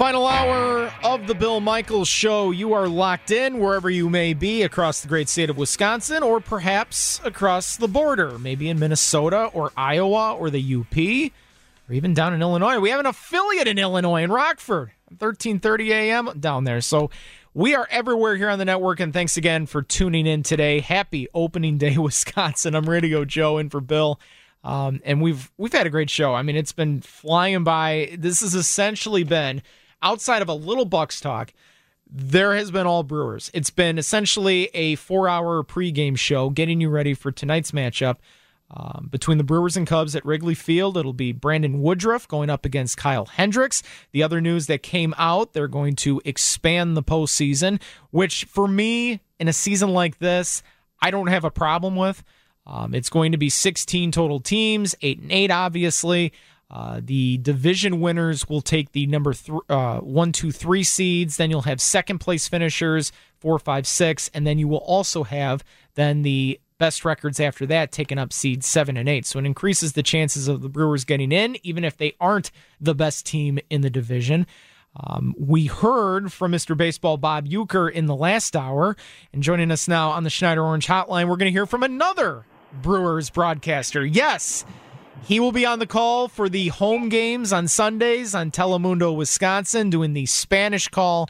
Final hour of the Bill Michaels Show. You are locked in wherever you may be across the great state of Wisconsin or perhaps across the border, maybe in Minnesota or Iowa or the UP or even down in Illinois. We have an affiliate in Illinois in Rockford, 1330 a.m. down there. So we are everywhere here on the network, and thanks again for tuning in today. Happy opening day, Wisconsin. I'm Radio Joe in for Bill. Um, and we've we've had a great show. I mean, it's been flying by. This has essentially been outside of a little Bucks talk, there has been all Brewers. It's been essentially a four hour pregame show getting you ready for tonight's matchup. Um, between the Brewers and Cubs at Wrigley Field, it'll be Brandon Woodruff going up against Kyle Hendricks. The other news that came out, they're going to expand the postseason, which for me, in a season like this, I don't have a problem with. Um, it's going to be 16 total teams, 8 and 8, obviously. Uh, the division winners will take the number th- uh, one, two, three seeds. Then you'll have second place finishers, four, five, six, and then you will also have then the best records after that taking up seeds seven and eight. So it increases the chances of the Brewers getting in, even if they aren't the best team in the division. Um, we heard from Mr. Baseball Bob Uecker in the last hour, and joining us now on the Schneider Orange Hotline, we're going to hear from another Brewers broadcaster. Yes. He will be on the call for the home games on Sundays on Telemundo, Wisconsin, doing the Spanish call.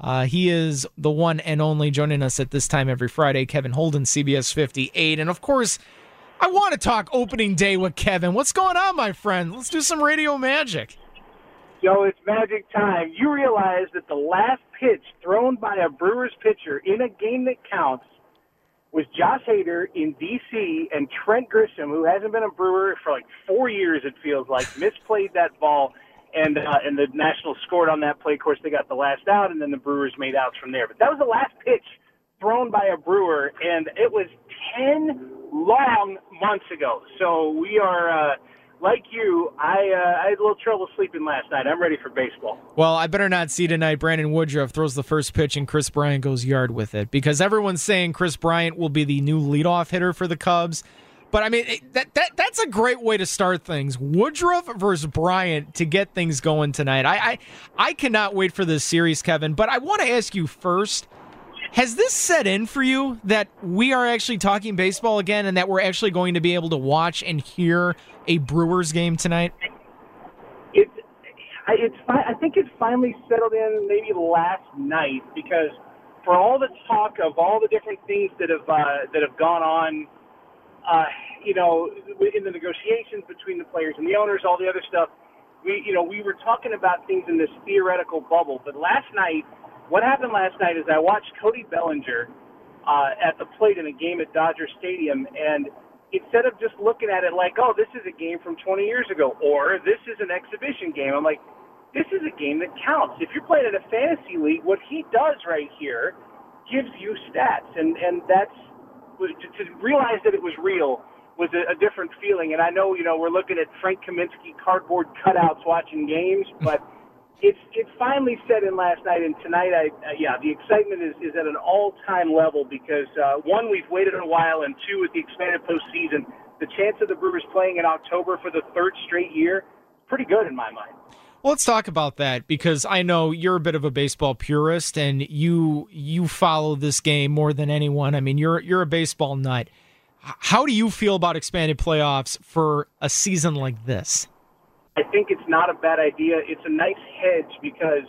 Uh, he is the one and only joining us at this time every Friday, Kevin Holden, CBS 58. And of course, I want to talk opening day with Kevin. What's going on, my friend? Let's do some radio magic. Yo, it's magic time. You realize that the last pitch thrown by a Brewers pitcher in a game that counts was Josh Hader in D.C. and Trent Grisham, who hasn't been a Brewer for like four years, it feels like, misplayed that ball, and uh, and the Nationals scored on that play. Of course, they got the last out, and then the Brewers made outs from there. But that was the last pitch thrown by a Brewer, and it was ten long months ago. So we are. Uh, like you, I, uh, I had a little trouble sleeping last night. I'm ready for baseball. Well, I better not see tonight. Brandon Woodruff throws the first pitch and Kris Bryant goes yard with it because everyone's saying Kris Bryant will be the new leadoff hitter for the Cubs. But I mean, that, that that's a great way to start things. Woodruff versus Bryant to get things going tonight. I, I I cannot wait for this series, Kevin. But I want to ask you first has this set in for you that we are actually talking baseball again and that we're actually going to be able to watch and hear a Brewers game tonight? It's, it's, I think it finally settled in maybe last night because for all the talk of all the different things that have uh, that have gone on, uh, you know, in the negotiations between the players and the owners, all the other stuff, we, you know, we were talking about things in this theoretical bubble. But last night, what happened last night is I watched Cody Bellinger uh, at the plate in a game at Dodger Stadium, and instead of just looking at it like, oh, this is a game from 20 years ago, or this is an exhibition game, I'm like, this is a game that counts. If you're playing in a fantasy league, what he does right here gives you stats, and and that's to realize that it was real was a, a different feeling. And I know, you know, we're looking at Frank Kaminsky cardboard cutouts watching games, but it's it finally set in last night, and tonight, I uh, yeah, the excitement is, is at an all time level because uh, one, we've waited a while, and two, with the expanded postseason, the chance of the Brewers playing in October for the third straight year, is pretty good in my mind. Well, let's talk about that because I know you're a bit of a baseball purist, and you you follow this game more than anyone. I mean, you're you're a baseball nut. How do you feel about expanded playoffs for a season like this? I think it's not a bad idea. It's a nice hedge because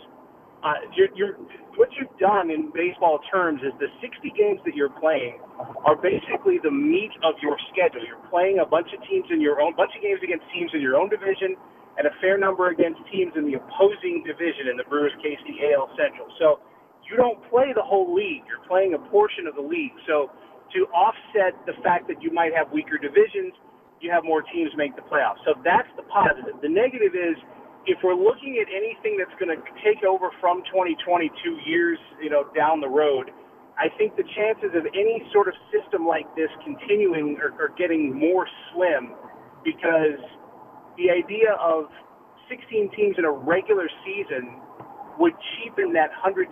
uh, you're, you're what you've done in baseball terms is the 60 games that you're playing are basically the meat of your schedule. You're playing a bunch of teams in your own, bunch of games against teams in your own division, and a fair number against teams in the opposing division in the Brewers KC AL Central. So you don't play the whole league. You're playing a portion of the league. So to offset the fact that you might have weaker divisions, you have more teams make the playoffs. So that's the positive. The negative is if we're looking at anything that's going to take over from 2022 years, you know, down the road, I think the chances of any sort of system like this continuing are, are getting more slim because the idea of 16 teams in a regular season would cheapen that 162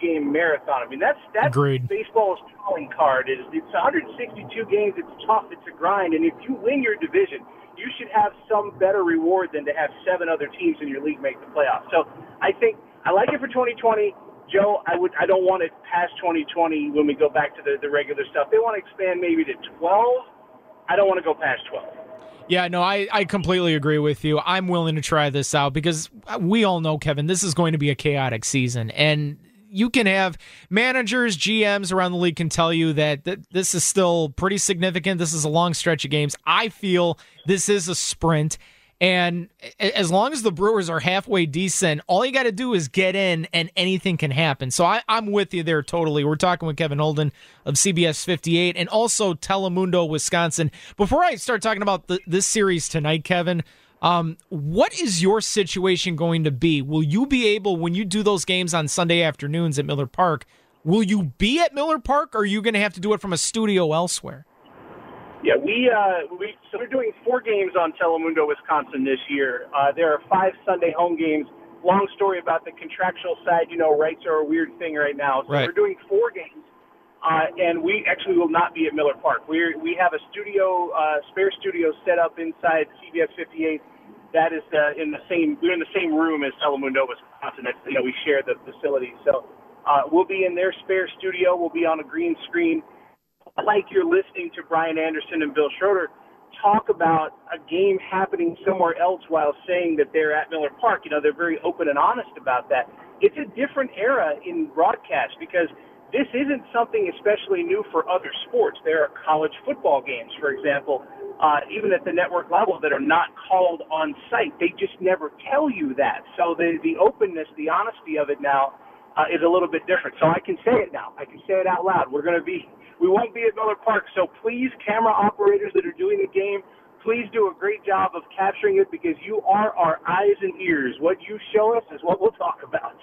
game marathon. I mean, that's that's Agreed. baseball's calling card. Is it's 162 games. It's tough. It's a grind. And if you win your division, you should have some better reward than to have seven other teams in your league make the playoffs. So I think I like it for 2020. Joe, I would I don't want it past 2020 when we go back to the, the regular stuff. They want to expand maybe to 12. I don't want to go past 12. Yeah, no, I, I completely agree with you. I'm willing to try this out because we all know, Kevin, this is going to be a chaotic season. And you can have managers, GMs around the league can tell you that th- this is still pretty significant. This is a long stretch of games. I feel this is a sprint. And as long as the Brewers are halfway decent, all you got to do is get in and anything can happen. So I, am with you there totally. We're talking with Kevin Holden of CBS 58 and also Telemundo, Wisconsin. Before I start talking about the, this series tonight, Kevin, um, what is your situation going to be? Will you be able, when you do those games on Sunday afternoons at Miller Park, will you be at Miller Park or are you going to have to do it from a studio elsewhere? Yeah, we uh, we so we're doing four games on Telemundo, Wisconsin this year. Uh, there are five Sunday home games. Long story about the contractual side. You know, rights are a weird thing right now. So right. we're doing four games, uh, and we actually will not be at Miller Park. We we have a studio, uh, spare studio set up inside CBS 58 that is uh, in the same we're in the same room as Telemundo, Wisconsin. That's, you know, we share the facility, so uh, we'll be in their spare studio. We'll be on a green screen, like you're listening to Brian Anderson and Bill Schroeder talk about a game happening somewhere else while saying that they're at Miller Park. You know, they're very open and honest about that. It's a different era in broadcast because this isn't something especially new for other sports. There are college football games, for example, uh, even at the network level that are not called on site. They just never tell you that. So the the openness, the honesty of it now uh, is a little bit different. So I can say it now. I can say it out loud. We're going to be we won't be at Miller Park. So please, camera operators that are doing the game, please do a great job of capturing it because you are our eyes and ears. What you show us is what we'll talk about.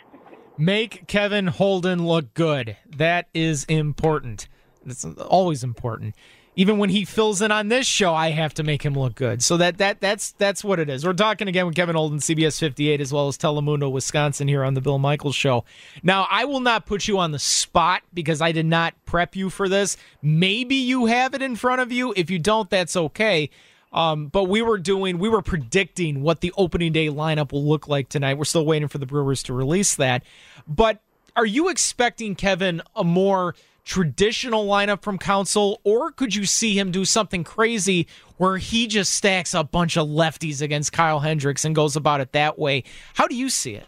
Make Kevin Holden look good. That is important. It's always important even when he fills in on this show, I have to make him look good. So that that that's that's what it is. We're talking again with Kevin Holden, CBS 58, as well as Telemundo, Wisconsin, here on the Bill Michaels Show. Now, I will not put you on the spot because I did not prep you for this. Maybe you have it in front of you. If you don't, that's okay. Um, but we were doing, we were predicting what the opening day lineup will look like tonight. We're still waiting for the Brewers to release that. But are you expecting, Kevin, a more traditional lineup from Counsell, or could you see him do something crazy where he just stacks a bunch of lefties against Kyle Hendricks and goes about it that way? How do you see it?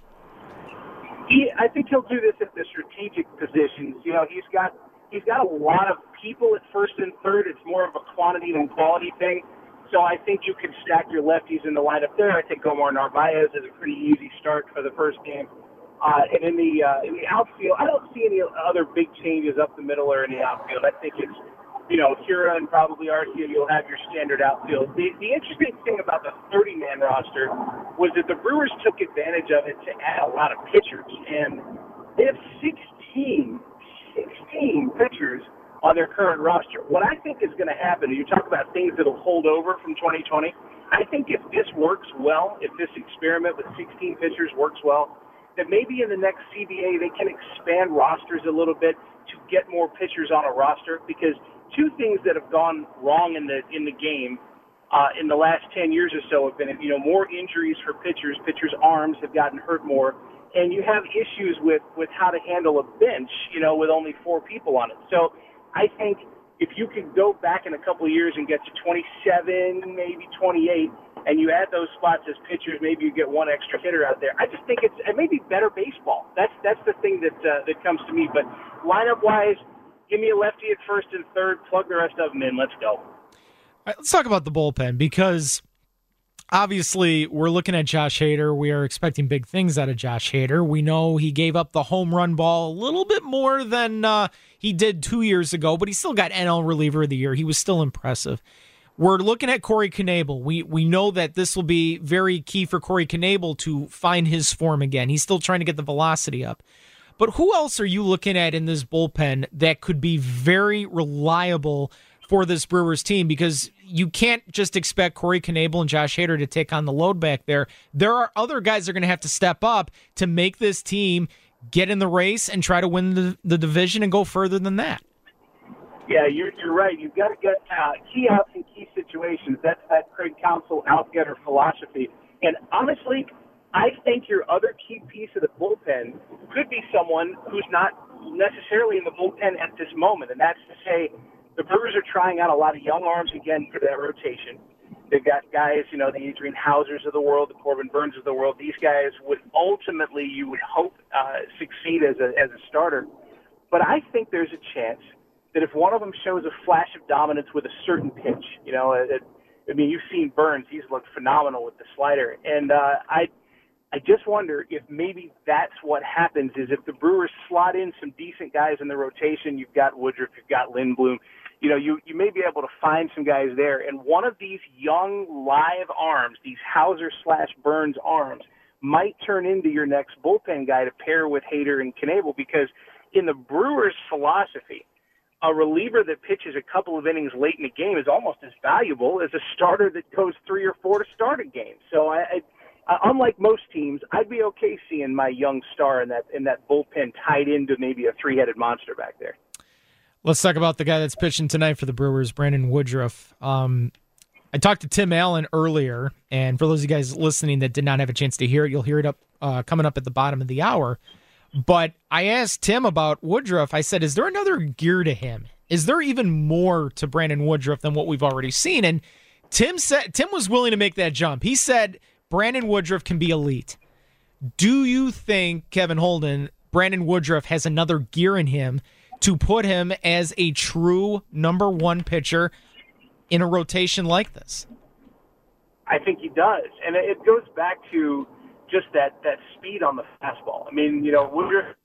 He, I think he'll do this at the strategic positions. You know, he's got he's got a lot of people at first and third. It's more of a quantity than quality thing. So I think you can stack your lefties in the lineup there. I think Omar Narvaez is a pretty easy start for the first game. Uh, and in the uh, in the outfield, I don't see any other big changes up the middle or in the outfield. I think it's you know Hiura and probably Arcia. You'll have your standard outfield. The the interesting thing about the 30 man roster was that the Brewers took advantage of it to add a lot of pitchers, and they have 16 16 pitchers on their current roster. What I think is going to happen, and you talk about things that'll hold over from 2020. I think if this works well, if this experiment with 16 pitchers works well, that maybe in the next CBA they can expand rosters a little bit to get more pitchers on a roster because two things that have gone wrong in the in the game uh, in the last 10 years or so have been you know more injuries for pitchers pitchers arms have gotten hurt more and you have issues with with how to handle a bench you know with only four people on it. So I think if you could go back in a couple of years and get to 27, maybe 28, and you add those spots as pitchers, maybe you get one extra hitter out there. I just think it's it may be better baseball. That's that's the thing that uh, that comes to me. But lineup wise, give me a lefty at first and third, plug the rest of them in. Let's go. All right, let's talk about the bullpen because obviously we're looking at Josh Hader. We are expecting big things out of Josh Hader. We know he gave up the home run ball a little bit more than uh, he did two years ago, but he still got NL reliever of the year. He was still impressive. We're looking at Corey Knebel. We we know that this will be very key for Corey Knebel to find his form again. He's still trying to get the velocity up. But who else are you looking at in this bullpen that could be very reliable for this Brewers team? Because you can't just expect Corey Knebel and Josh Hader to take on the load back there. There are other guys that are going to have to step up to make this team get in the race and try to win the, the division and go further than that. Yeah, you're, you're right. You've got to get uh, key outs in key situations. That's that Craig Counsell outgetter philosophy. And honestly, I think your other key piece of the bullpen could be someone who's not necessarily in the bullpen at this moment, and that's to say the Brewers are trying out a lot of young arms again for that rotation. They've got guys, you know, the Adrian Housers of the world, the Corbin Burnes of the world. These guys would ultimately, you would hope, uh, succeed as a as a starter. But I think there's a chance that if one of them shows a flash of dominance with a certain pitch, you know, it, I mean, you've seen Burnes; he's looked phenomenal with the slider, and uh, I, I just wonder if maybe that's what happens. Is if the Brewers slot in some decent guys in the rotation, you've got Woodruff, you've got Lindblom, you know, you you may be able to find some guys there, and one of these young live arms, these Houser slash Burnes arms, might turn into your next bullpen guy to pair with Hader and Knebel because in the Brewers' philosophy a reliever that pitches a couple of innings late in the game is almost as valuable as a starter that goes three or four to start a game. So I, I unlike most teams, I'd be okay seeing my young star in that in that bullpen tied into maybe a three headed monster back there. Let's talk about the guy that's pitching tonight for the Brewers, Brandon Woodruff. Um, I talked to Tim Allen earlier, and for those of you guys listening that did not have a chance to hear it, you'll hear it up uh, coming up at the bottom of the hour. But I asked Tim about Woodruff. I said, is there another gear to him? Is there even more to Brandon Woodruff than what we've already seen? And Tim said Tim was willing to make that jump. He said Brandon Woodruff can be elite. Do you think Kevin Holden, Brandon Woodruff has another gear in him to put him as a true number one pitcher in a rotation like this? I think he does. And it goes back to just that that speed on the fastball. I mean, you know, Woodruff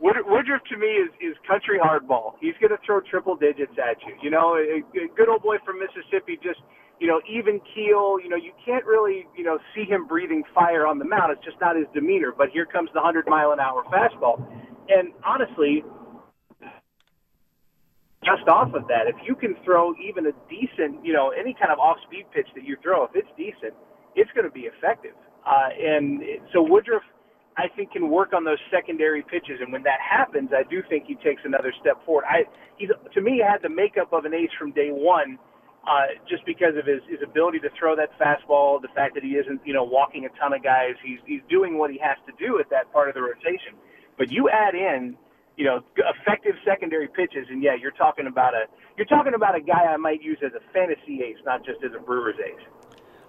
Woodruff to me is is country hardball. He's going to throw triple digits at you. You know, a, a good old boy from Mississippi, just you know, even keel. You know, you can't really you know see him breathing fire on the mound. It's just not his demeanor. But here comes the hundred mile an hour fastball, and honestly. Just off of that, if you can throw even a decent, you know, any kind of off-speed pitch that you throw, if it's decent, it's going to be effective. Uh, and so Woodruff, I think, can work on those secondary pitches. And when that happens, I do think he takes another step forward. I, he's, to me, had the makeup of an ace from day one. Uh, just because of his, his ability to throw that fastball, the fact that he isn't, you know, walking a ton of guys, he's he's doing what he has to do at that part of the rotation. But you add in, you know, effective secondary pitches, and yeah, you're talking about a you're talking about a guy I might use as a fantasy ace, not just as a Brewers ace.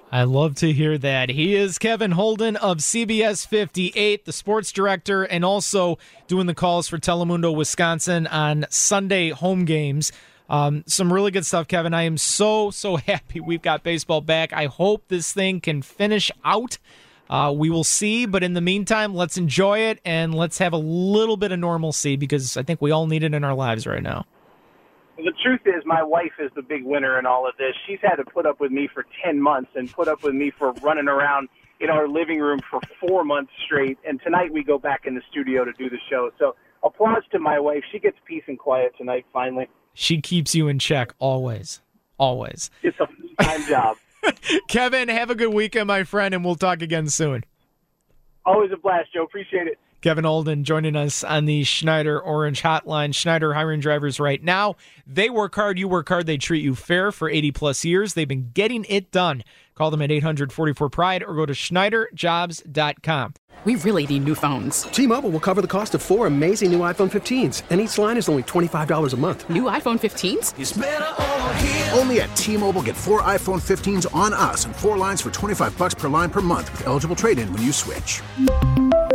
I love to hear that. He is Kevin Holden of CBS 58, the sports director, and also doing the calls for Telemundo Wisconsin on Sunday home games. Um, some really good stuff, Kevin. I am so, so happy we've got baseball back. I hope this thing can finish out. Uh, we will see, but in the meantime, let's enjoy it and let's have a little bit of normalcy because I think we all need it in our lives right now the truth is, my wife is the big winner in all of this. She's had to put up with me for 10 months and put up with me for running around in our living room for four months straight. And tonight we go back in the studio to do the show. So applause to my wife. She gets peace and quiet tonight, finally. She keeps you in check always. Always. It's a time job. Kevin, have a good weekend, my friend, and we'll talk again soon. Always a blast, Joe. Appreciate it. Kevin Holden joining us on the Schneider Orange Hotline. Schneider hiring drivers right now. They work hard, you work hard, they treat you fair for 80 plus years. They've been getting it done. Call them at 844 Pride or go to SchneiderJobs.com. We really need new phones. T-Mobile will cover the cost of four amazing new iPhone 15s, and each line is only $25 a month. New iPhone 15s? Only at T-Mobile get four iPhone 15s on us and four lines for 25 bucks per line per month with eligible trade-in when you switch.